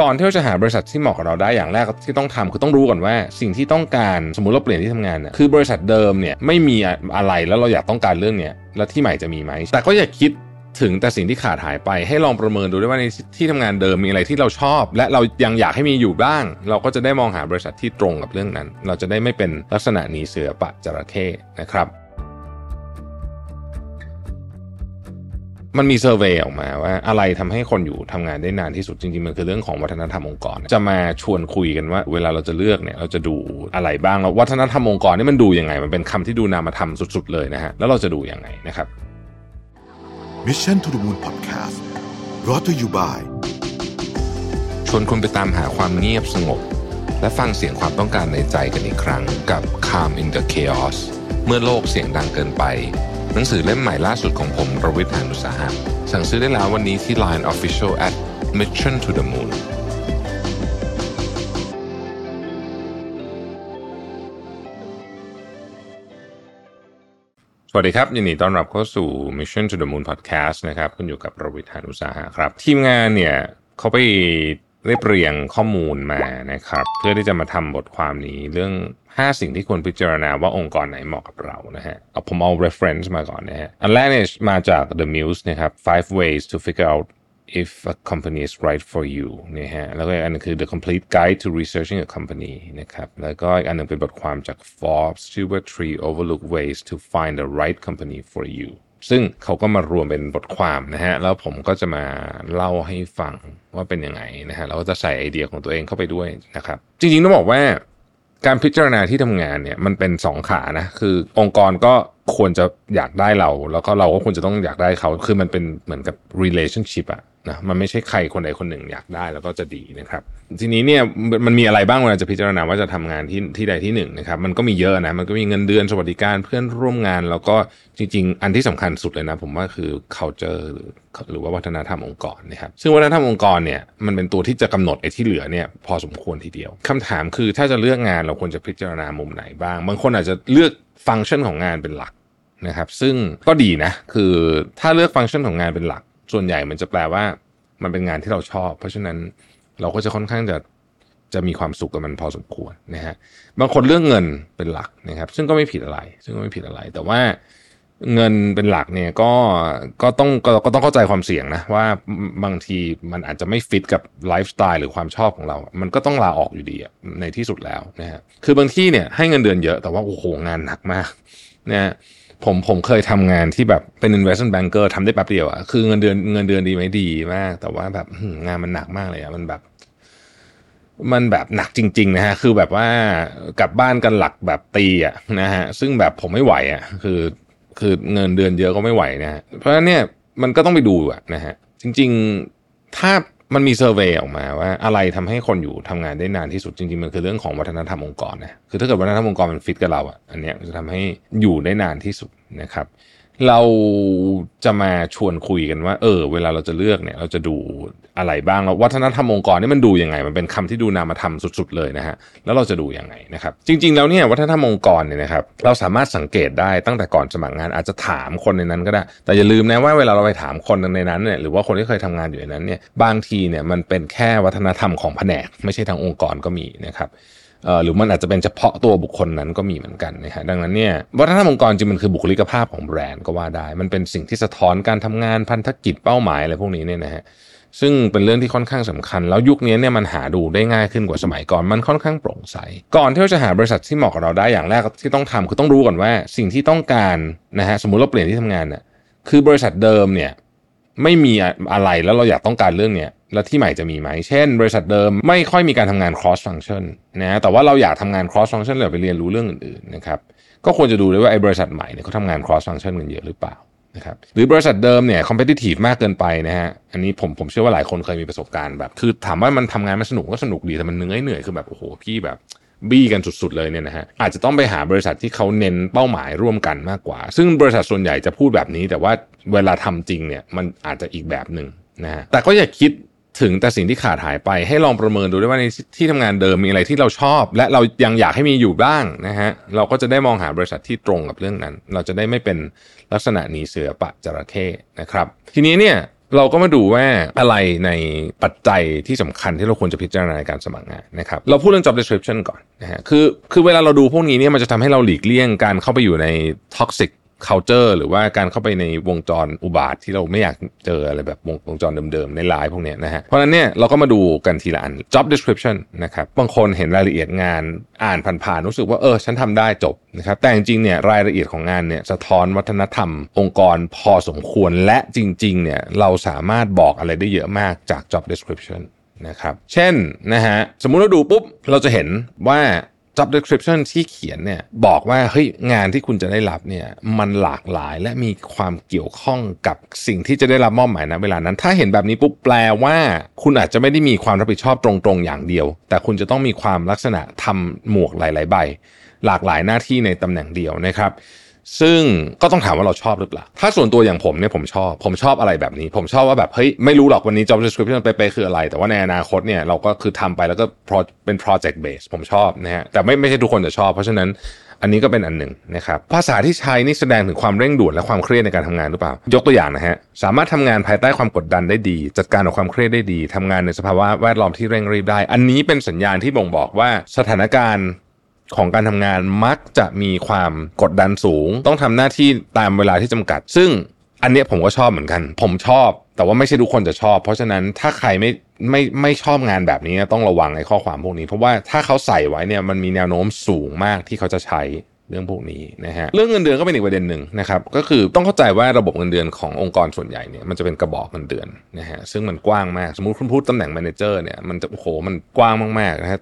ก่อนที่เราจะหาบริษัทที่เหมาะกับเราได้อย่างแรกที่ต้องทำคือต้องรู้ก่อนว่า สิ่งที่ต้องการสมมติเราเปลี่ยนที่ทำงานเนี่ยคือบริษัทเดิมเนี่ยไม่มีอะไรแล้วเราอยากต้องการเรื่องเนี้ยแล้วที่ใหม่จะมีไหมแต่ก็อย่าคิดถึงแต่สิ่งที่ขาดหายไปให้ลองประเมินดูด้วยว่าในที่ทำงานเดิมมีอะไรที่เราชอบ และเรายังอยากให้มีอยู่บ้าง เราก็จะได้มองหาบริษัทที่ตรงกับเรื่องนั้น เราจะได้ไม่เป็นลักษณะหนีเสือปะจระเข้นะครับ มันมีเซอร์เวยออกมาว่าอะไรทำให้คนอยู่ทำงานได้นานที่สุดจริงๆ มันคือเรื่องของวัฒนธรรมองค์กร จะมาชวนคุยกันว่า เวลาเราจะเลือกเนี่ยเราจะดูอะไรบ้างแล้ววัฒนธรรมองค์กรนี่มันดูยังไง มันเป็นคำที่ดูนามธรรมสุดๆเลยนะฮะแล้วเราจะดูยังไงนะครับ Mission to the Moon Podcast รอ t ธออยู่บ่ายชวนคุณไปตามหาความเงียบสงบ และฟังเสียงความต้องการในใจกันอีกครั้งกับ Calm in the Chaos เมื่อโลกเสียงดังเกินไป หนังสือเล่มใหม่ล่าสุดของผมรวิทยานุสาหะสั่งซื้อได้แล้ววันนี้ที่ Line Official at Mission to the Moon สวัสดีครับยินดีต้อนรับเข้าสู่ Mission to the Moon Podcast นะครับคุณอยู่กับรวิทยานุสาหะครับ ทีมงานเนี่ยเขาไป เรียบเรียงข้อมูลมานะครับ เพื่อที่จะมาทำบทความนี้เรื่อง 5 สิ่งที่ควรพิจารณาว่าองค์กรไหนเหมาะกับเรานะฮะเอาผมเอา reference มาก่อนนะฮะอันแรกเนี่ยมาจาก The Muse นะครับ five ways to figure out if a company is right for you นะฮะแล้วก็อีกอันนึงคือ the complete guide to researching a company นะครับแล้วก็อีกอันนึงเป็นบทความจาก Forbes ชื่อว่า three overlooked ways to find the right company for you ซึ่งเขาก็มารวมเป็นบทความนะฮะแล้วผมก็จะมาเล่าให้ฟังว่าเป็นยังไงนะฮะเราก็จะใส่ไอเดียของตัวเองเข้าไปด้วยนะครับ จริงๆต้องบอกว่าการพิจารณาที่ทำงานเนี่ยมันเป็นสองขานะคือองค์กรก็ ควรจะอยากได้เรา แล้วก็เราก็ควรจะต้องอยากได้เขาคือมันเป็นเหมือนกับ relationship อะนะมันไม่ใช่ใครคนใดคนหนึ่งอยากได้แล้วก็จะดีนะครับ ทีนี้เนี่ยมันมีอะไรบ้างเวลาจะพิจารณาว่าจะทำงานที่ที่ใดที่หนึ่งนะครับ มันก็มีเยอะนะมันก็มีเงินเดือนสวัสดิการเพื่อนร่วมงาน แล้วก็จริง ๆ อันที่สำคัญสุดเลยนะ ผมว่าคือ culture หรือหรือว่าวัฒนธรรมองค์กรนะครับซึ่งวัฒนธรรมองค์กรเนี่ยมันเป็นตัวที่จะกำหนดไอ้ที่เหลือเนี่ยพอสมควรทีเดียวคำถามคือถ้าจะเลือกงานเราควรจะพิจารณามุมไหนบ้าง บางคนอาจจะเลือกฟังก์ชันของงานเป็นหลัก นะครับ ซึ่งก็ดีนะ คือถ้าเลือกฟังก์ชันของงานเป็นหลัก ส่วนใหญ่มันจะแปลว่ามันเป็นงานที่เราชอบ เพราะฉะนั้นเราก็จะค่อนข้างจะจะมีความสุขกับมันพอสมควรนะฮะบางคนเรื่องเงินเป็นหลักนะครับ ซึ่งก็ไม่ผิดอะไร ซึ่งก็ไม่ผิดอะไร แต่ว่าเงินเป็นหลักเนี่ยก็ก็ต้องก็ก็ต้องเข้าใจความเสี่ยงนะว่าบางทีมันอาจจะไม่ฟิตกับไลฟ์สไตล์หรือความชอบของเรา มันก็ต้องลาออกอยู่ดีในที่สุดแล้วนะฮะคือบางที่เนี่ยให้เงินเดือนเยอะแต่ว่าโอ้โหงานหนักมากนะ ผมผมเคยทำงานที่แบบเป็น investment banker ทำได้แป๊บเดียวอะคือเงินเดือนเงินเดือนดีไหมดีมาก แต่ว่าแบบงานมันหนักมากเลยอะมันแบบ มันแบบหนักจริง ๆ นะฮะ คือแบบว่ากลับบ้านกันหลักแบบตีอะนะฮะ ซึ่งแบบผมไม่ไหวอะคือ คือเงินเดือนเยอะก็ไม่ไหวนะฮะเพราะฉะนั้นเนี่ยมันก็ต้องไปดูอะนะฮะ จริง ๆ ถ้า มันมีเซอร์เวยออกมาว่า อะไรทำให้คนอยู่ทำงานได้นานที่สุดจริงๆ มันคือเรื่องของวัฒนธรรมองค์กรนะคือถ้าเกิดวัฒนธรรมองค์กรมันฟิตกับเราอะอันนี้จะทำให้อยู่ได้นานที่สุดนะครับ เราจะมาชวนคุยกันว่า เออ เวลาเราจะเลือกเนี่ย เราจะดูอะไรบ้างแล้ววัฒนธรรมองค์กรนี่มันดูยังไง มันเป็นคำที่ดูนามธรรมสุดๆเลยนะฮะแล้วเราจะดูยังไงนะครับ จริง ๆ แล้วเนี่ยวัฒนธรรมองค์กรเนี่ยนะครับ เราสามารถสังเกตได้ตั้งแต่ก่อนสมัครงานอาจจะถามคนในนั้นก็ได้ แต่อย่าลืมนะว่าเวลาเราไปถามคนในนั้นเนี่ยหรือว่าคนที่เคยทำงานอยู่ในนั้นเนี่ยบางทีเนี่ยมันเป็นแค่วัฒนธรรมของแผนก ไม่ใช่ทางองค์กรก็มีนะครับ หรือมันอาจจะเป็นเฉพาะตัวบุคคลนั้นก็มีเหมือนกันนะฮะดังนั้นเนี่ยวัฒนธรรมองค์กรจริงมันคือบุคลิกภาพของแบรนด์ก็ว่าได้ มันเป็นสิ่งที่สะท้อนการทำงานพันธกิจเป้าหมายอะไรพวกนี้เนี่ยนะฮะซึ่งเป็นเรื่องที่ค่อนข้างสำคัญ แล้วยุคนี้เนี่ยมันหาดูได้ง่ายขึ้นกว่าสมัยก่อนมันค่อนข้างโปร่งใส ก่อนที่เราจะหาบริษัทที่เหมาะกับเราได้อย่างแรกที่ต้องทำคือต้องรู้ก่อนว่า สิ่งที่ต้องการนะฮะสมมุติเราเปลี่ยนที่ทำงานเนี่ยคือบริษัทเดิมเนี่ยไม่มีอะไรแล้วเราอยากต้องการเรื่องเนี้ย แล้วที่ใหม่จะมีไหม เช่น บริษัทเดิมไม่ค่อยมีการทำงาน cross function นะแต่ว่าเราอยากทำงาน cross function เลยไปเรียนรู้เรื่องอื่นๆนะครับก็ควรจะดูด้วยว่าไอ้บริษัทใหม่เนี่ยเขาทำงาน cross function กันเยอะหรือเปล่านะครับหรือบริษัทเดิมเนี่ย competitive มากเกินไปนะฮะอันนี้ผมผมเชื่อว่าหลายคนเคยมีประสบการณ์แบบ คือถามว่ามันทำงานมันสนุกก็สนุกดีแต่มันเหนื่อยเหนื่อยคือแบบโอ้โหพี่แบบบี้กันสุดๆเลยเนี่ยนะฮะอาจจะต้องไปหาบริษัทที่เขาเน้นเป้าหมายร่วมกันมากกว่า ซึ่งบริษัทส่วนใหญ่จะพูดแบบนี้ แต่ว่าเวลาทำจริงเนี่ยมันอาจจะอีกแบบหนึ่งนะฮะแต่ก็อย่าคิด ถึงแต่สิ่งที่ขาดหายไป ให้ลองประเมินดูด้วยว่าในที่ทำงานเดิมมีอะไรที่เราชอบ และเรายังอยากให้มีอยู่บ้างนะฮะเราก็จะได้มองหาบริษัทที่ตรงกับเรื่องนั้น เราจะได้ไม่เป็นลักษณะหนีเสือปะจระเข้นะครับ ทีนี้เนี่ยเราก็มาดูว่าอะไรในปัจจัยที่สำคัญที่เราควรจะพิจารณาในการสมัครงานนะครับเราพูดเรื่อง job description ก่อนนะฮะคือคือเวลาเราดูพวกนี้เนี่ยมันจะทำให้เราหลีกเลี่ยงการเข้าไปอยู่ใน toxic culture หรือว่าการเข้าไปในวงจรอุบาทที่เราไม่อยากเจออะไรแบบวงวงจรเดิมๆในไลน์พวกนี้นะฮะเพราะนั้นเนี่ยเราก็มาดูกันทีละอัน job description นะครับบางคนเห็นรายละเอียดงานอ่านผ่านๆรู้สึกว่าเออฉันทำได้จบนะครับแต่จริงๆเนี่ยรายละเอียดของงานเนี่ยสะท้อนวัฒนธรรม องค์กรพอสมควรและจริงๆเนี่ยเราสามารถบอกอะไรได้เยอะมากจาก job description นะครับเช่นนะฮะสมมุติเราดูปุ๊บเราจะเห็นว่า job description ที่เขียนเนี่ยบอกว่าเฮ้ยงานที่คุณจะได้รับเนี่ยมันหลากหลายและมีความเกี่ยวข้องกับสิ่งที่จะได้รับมอบหมายนะเวลานั้น ถ้าเห็นแบบนี้ปุ๊บแปลว่า คุณอาจจะไม่ได้มีความรับผิดชอบตรงๆอย่างเดียว แต่คุณจะต้องมีความลักษณะทำหมวกหลาย ๆ ใบ หลากหลายหน้าที่ในตำแหน่งเดียวนะครับ ซึ่งก็ต้องถามว่าเราชอบหรือเปล่า ถ้าส่วนตัวอย่างผมเนี่ยผมชอบ ผมชอบอะไรแบบนี้ ผมชอบว่าแบบเฮ้ยไม่รู้หรอกวันนี้ job description ไปไปคืออะไร แต่ว่าในอนาคตเนี่ยเราก็คือทำไปแล้วก็เป็น project base ผมชอบนะฮะแต่ไม่ไม่ใช่ทุกคนจะชอบ เพราะฉะนั้นอันนี้ก็เป็นอันหนึ่งนะครับภาษาที่ใช้นี่แสดงถึงความเร่งด่วนและความเครียดในการทำงานหรือเปล่า ยกตัวอย่างนะฮะสามารถทำงานภายใต้ความกดดันได้ดี จัดการกับความเครียดได้ดีทำงานในสภาวะแวดล้อมที่เร่งรีบได้ อันนี้เป็นสัญญาณที่บ่งบอกว่าสถานการณ์ ของการทำงานมักจะมีความกดดันสูง ต้องทำหน้าที่ตามเวลาที่จำกัด ซึ่งอันเนี้ยผมก็ชอบเหมือนกัน ผมชอบ แต่ว่าไม่ใช่ทุกคนจะชอบ เพราะฉะนั้นถ้าใครไม่ไม่ไม่ชอบงานแบบนี้ต้องระวังไอ้ข้อความพวกนี้ เพราะว่าถ้าเขาใส่ไว้เนี่ยมันมีแนวโน้มสูงมากที่เขาจะใช้ เรื่องพวกนี้นะฮะเรื่องเงินเดือนก็เป็นอีกประเด็นหนึ่งนะครับก็คือต้องเข้าใจว่าระบบเงินเดือนขององค์กรส่วนใหญ่เนี่ยมันจะเป็นกระบอกเงินเดือนนะฮะซึ่งมันกว้างมากสมมติคุณพูดตำแหน่ง manager เนี่ยมันจะโอ้โหมันกว้างมากๆนะฮะ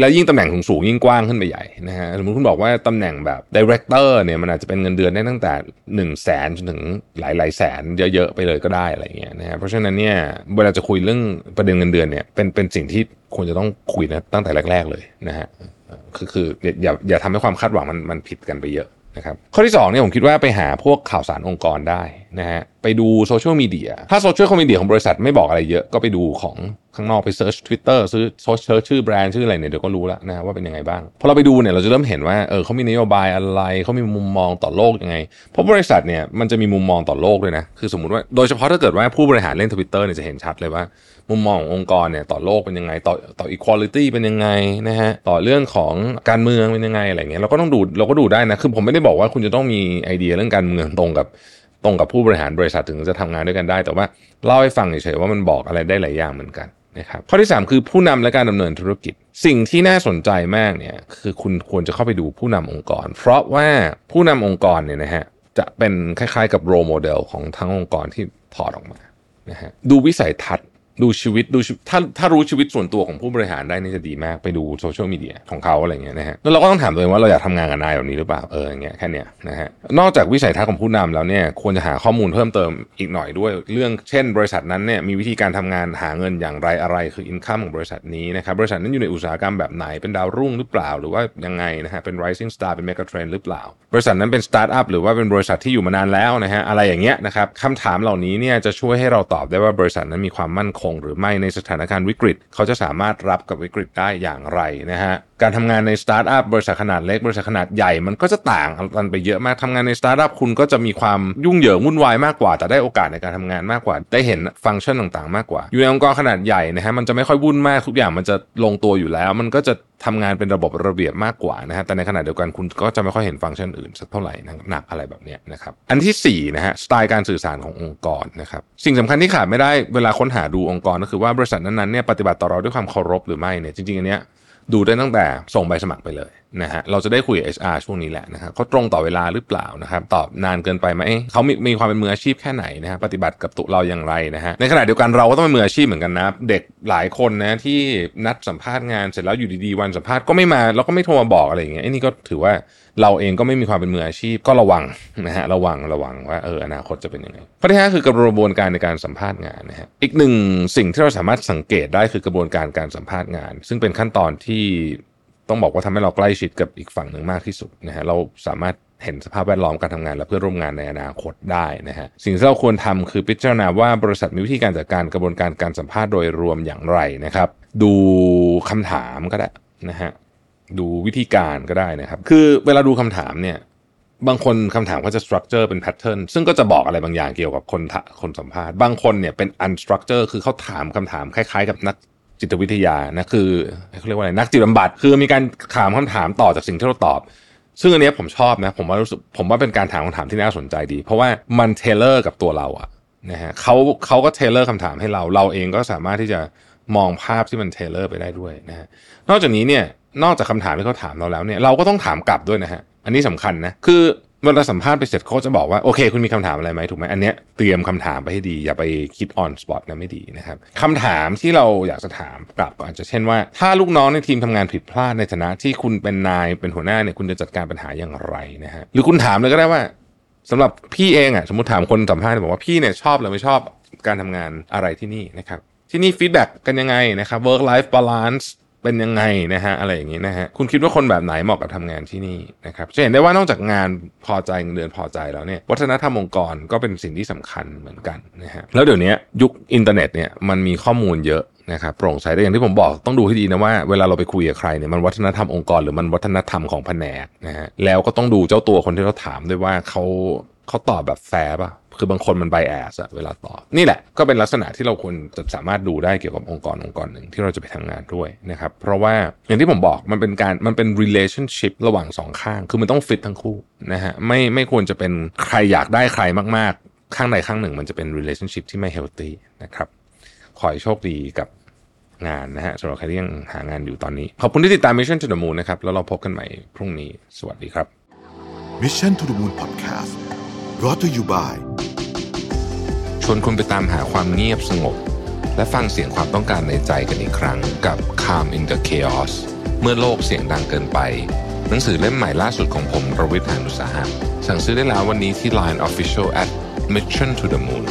แล้วยิ่งตำแหน่งสูงๆยิ่งกว้างขึ้นไปใหญ่นะฮะสมมติคุณบอกว่าตำแหน่งแบบ director เนี่ยมันอาจจะเป็นเงินเดือนได้ตั้งแต่หนึ่งแสนจนถึงหลายๆแสนเยอะๆไปเลยก็ได้อะไรเงี้ยนะฮะเพราะฉะนั้นเนี่ยเวลาจะคุยเรื่องประเด็นเงินเดือนเนี่ยเป็นเป็นสิ่งที่ควรจะต้องคุยนะตั้งแต่แรก ๆ เลยนะฮะ คือคืออย่าอย่าทำให้ความคาดหวังมันมันผิดกันไปเยอะนะครับข้อที่2เนี่ยผมคิดว่าไปหาพวกข่าวสารองค์กรได้นะฮะไปดูโซเชียลมีเดียถ้าโซเชียลมีเดียของบริษัทไม่บอกอะไรเยอะก็ไปดูของข้างนอกไป search Twitter ชื่อโซเชียลชื่อแบรนด์ชื่ออะไรเนี่ยเดี๋ยวก็รู้แล้วนะว่าเป็นยังไงบ้างพอเราไปดูเนี่ยเราจะเริ่มเห็นว่าเออเขามีนโยบายอะไรเขามีมุมมองต่อโลกยังไง เพราะบริษัทเนี่ยมันจะมีมุมมองต่อโลกด้วยนะคือสมมติว่าโดยเฉพาะถ้าเกิดว่าผู้บริหารเล่นทวิตเตอร์เนี่ยจะเห็นชัดเลยว่า มุมมองขององค์กรเนี่ยต่อโลกเป็นยังไง ต่อต่อ equality เป็นยังไงนะฮะต่อเรื่องของการเมืองเป็นยังไงอะไรเงี้ยเราก็ต้องดูเราก็ดูได้นะคือผมไม่ได้บอกว่าคุณจะต้องมีไอเดียเรื่องการเมืองตรงกับตรงกับผู้บริหารบริษัทถึงจะทำงานด้วยกันได้ แต่ว่าเล่าให้ฟังเฉยๆว่ามันบอกอะไรได้หลายอย่างเหมือนกันนะครับข้อที่ 3 คือผู้นำและการดำเนินธุรกิจ สิ่งที่น่าสนใจมากเนี่ยคือคุณควรจะเข้าไปดูผู้นำองค์กร เพราะว่าผู้นำองค์กรเนี่ยนะฮะจะเป็นคล้ายๆ กับโรโมเดลของทั้งองค์กรที่ถอดออกมานะฮะดูวิสัยทัศน์ ดูชีวิตดูถ้าถ้ารู้ชีวิตส่วนตัวของผู้บริหารได้นี่จะดีมากไปดูโซเชียลมีเดียของเขาอะไรเงี้ยนะฮะแล้วเราก็ต้องถามตัวเองว่าเราอยากทำงานกับนายแบบนี้หรือเปล่าเอออย่างเงี้ยแค่เนี้ยนะฮะนอกจากวิสัยทัศน์ของผู้นำแล้วเนี่ยควรจะหาข้อมูลเพิ่มเติมอีกหน่อยด้วย เรื่องเช่น บริษัทนั้นเนี่ยมีวิธีการทำงานหาเงินอย่างไรอะไรคืออินคัมของบริษัทนี้นะครับบริษัทนั้นอยู่ในอุตสาหกรรมแบบไหนเป็นดาวรุ่งหรือเปล่า หรือว่ายังไงนะฮะเป็น rising star เป็น mega trend หรือเปล่า บริษัทนั้นเป็นสตาร์ทอัพหรือว่าเป็นบริษัทที่อยู่มานานแล้วนะฮะอะไรอย่างเงี้ยนะครับคำถามเหล่านี้เนี่ยจะช่วยให้เราตอบได้ว่าบริษัทนั้นมีความมั่นคงหรือไม่ในสถานการณ์วิกฤต เขาจะสามารถรับกับวิกฤตได้อย่างไรนะฮะการทำงานในสตาร์ทอัพบริษัทขนาดเล็กบริษัทขนาดใหญ่มันก็จะต่างกันไปเยอะมากทำงานในสตาร์ทอัพคุณก็จะมีความยุ่งเหยิงวุ่นวายมากกว่า แต่ได้โอกาสในการทำงานมากกว่า ได้เห็นฟังก์ชันต่างๆ มากกว่า อยู่ในองค์กรขนาดใหญ่นะฮะมันจะไม่ค่อยวุ่นมากทุกอย่างมันจะลงตัวอยู่แล้ว มันก็จะ ทำงานเป็นระบบระเบียบมากกว่านะฮะแต่ในขณะเดียวกันคุณก็จะไม่ค่อยเห็นฟังก์ชันอื่นสักเท่าไหร่หนักอะไรแบบนี้นะครับอันที่4นะฮะสไตล์การสื่อสารขององค์กรนะครับสิ่งสำคัญที่ขาดไม่ได้เวลาค้นหาดูองค์กรก็คือว่าบริษัทนั้นๆเนี่ยปฏิบัติต่อเราด้วยความเคารพหรือไม่เนี่ยจริงๆอันเนี้ย ดูได้ตั้งแต่ส่งใบสมัครไปเลยนะฮะเราจะได้คุยกับ HR ช่วงนี้แหละนะครับเขาตรงต่อเวลาหรือเปล่านะครับตอบนานเกินไปไหมเขามีมีความเป็นมืออาชีพแค่ไหนนะฮะปฏิบัติกับตุเราอย่างไรนะฮะในขณะเดียวกันเราก็ต้องเป็นมืออาชีพเหมือนกันนะเด็กหลายคนนะที่นัดสัมภาษณ์งานเสร็จแล้วอยู่ดีๆวันสัมภาษณ์ก็ไม่มาแล้วก็ไม่โทรมาบอกอะไรอย่างเงี้ยไอ้นี่ก็ถือว่า เราเองก็ไม่มีความเป็นมืออาชีพก็ระวังนะฮะระวังระวังว่าเอออนาคตจะเป็นยังไงข้อที่ห้าคือกระบวนการในการสัมภาษณ์งานนะฮะอีกหนึ่งสิ่งที่เราสามารถสังเกตได้คือกระบวนการการสัมภาษณ์งาน ซึ่งเป็นขั้นตอนที่ต้องบอกว่าทำให้เราใกล้ชิดกับอีกฝั่งหนึ่งมากที่สุดนะฮะเราสามารถเห็นสภาพแวดล้อมการทำงานและเพื่อนร่วมงานในอนาคตได้นะฮะสิ่งที่เราควรทำคือพิจารณาว่าบริษัทมีวิธีการจัดการกระบวนการการสัมภาษณ์โดยรวมอย่างไรนะครับ ดูคำถามก็ได้นะฮะ ดูวิธีการก็ได้นะครับ คือเวลาดูคำถามเนี่ย บางคนคำถามก็จะ structure เป็น pattern ซึ่งก็จะบอกอะไรบางอย่างเกี่ยวกับคนคนสัมภาษณ์ บางคนเนี่ยเป็น unstructure คือเขาถามคำถามคล้ายๆ กับนักจิตวิทยานะคือเขาเรียกว่าอะไรนักจิตบำบัดคือมีการถามคำถามต่อจากสิ่งที่เราตอบ ซึ่งอันนี้ผมชอบนะผมว่ารู้สึกผมว่าเป็นการถามคำถามที่น่าสนใจดี เพราะว่ามัน tailor กับตัวเราอะนะฮะเขาเขาก็ tailor คำถามให้เรา เราเองก็สามารถที่จะมองภาพที่มัน tailor ไปได้ด้วยนะฮะนอกจากนี้เนี่ย นอกจากคำถามที่เขาถามเราแล้วเนี่ยเราก็ต้องถามกลับด้วยนะฮะอันนี้สำคัญนะคือเวลาสัมภาษณ์ไปเสร็จเขาจะบอกว่า โอเค คุณมีคำถามอะไรไหมถูกไหมอันเนี้ยเตรียมคำถามไปให้ดี อย่าไปคิด on spot นะไม่ดีนะครับคำถามที่เราอยากจะถามกลับก็อาจจะเช่นว่า ถ้าลูกน้องในทีมทำงานผิดพลาดในฐานะที่คุณเป็นนายเป็นหัวหน้าเนี่ยคุณจะจัดการปัญหาอย่างไรนะฮะหรือคุณถามเลยก็ได้ว่าสำหรับพี่เองอะสมมติถามคนสัมภาษณ์บอกว่าพี่เนี่ยชอบหรือไม่ชอบการทำงานอะไรที่นี่นะครับที่นี่ feedback กันยังไงนะครับ work life balance เป็นยังไงนะฮะอะไรอย่างนี้นะฮะคุณคิดว่าคนแบบไหนเหมาะกับทำงานที่นี่นะครับจะเห็นได้ว่านอกจากงานพอใจเงินเดือนพอใจแล้วเนี่ยวัฒนธรรมองค์กรก็เป็นสิ่งที่สำคัญเหมือนกันนะฮะแล้วเดี๋ยวนี้ยุคอินเทอร์เน็ตเนี่ยมันมีข้อมูลเยอะนะครับโปร่งใสแต่อย่างที่ผมบอกต้องดูให้ดีนะว่าเวลาเราไปคุยกับใครเนี่ยมันวัฒนธรรมองค์กรหรือมันวัฒนธรรมของแผนกนะฮะแล้วก็ต้องดูเจ้าตัวคนที่เราถามด้วยว่าเขา เขาตอบแบบแฟร์ป่ะ คือบางคนมัน bias อะเวลาตอบ นี่แหละก็เป็นลักษณะที่เราควรจะสามารถดูได้เกี่ยวกับองค์กรองค์กรหนึ่งที่เราจะไปทำงานด้วยนะครับ เพราะว่าอย่างที่ผมบอกมันเป็นการมันเป็น relationship ระหว่างสองข้าง คือมันต้องฟิตทั้งคู่นะฮะไม่ไม่ควรจะเป็นใครอยากได้ใครมากๆ ข้างใดข้างหนึ่ง มันจะเป็น relationship ที่ไม่ healthy นะครับขอให้โชคดีกับงานนะฮะสำหรับใครที่ยังหางานอยู่ตอนนี้ ขอบคุณที่ติดตาม Mission to the Moon นะครับแล้วเราพบกันใหม่พรุ่งนี้ สวัสดีครับ Mission to the Moon Podcast brought to you by ชวนคุณไปตามหาความเงียบสงบ และฟังเสียงความต้องการในใจกันอีกครั้งกับ Calm in the Chaos เมื่อโลกเสียงดังเกินไป หนังสือเล่มใหม่ล่าสุดของผมรวิทยานุสาหะสั่งซื้อได้แล้ววันนี้ที่ Line Official at Mission to the Moon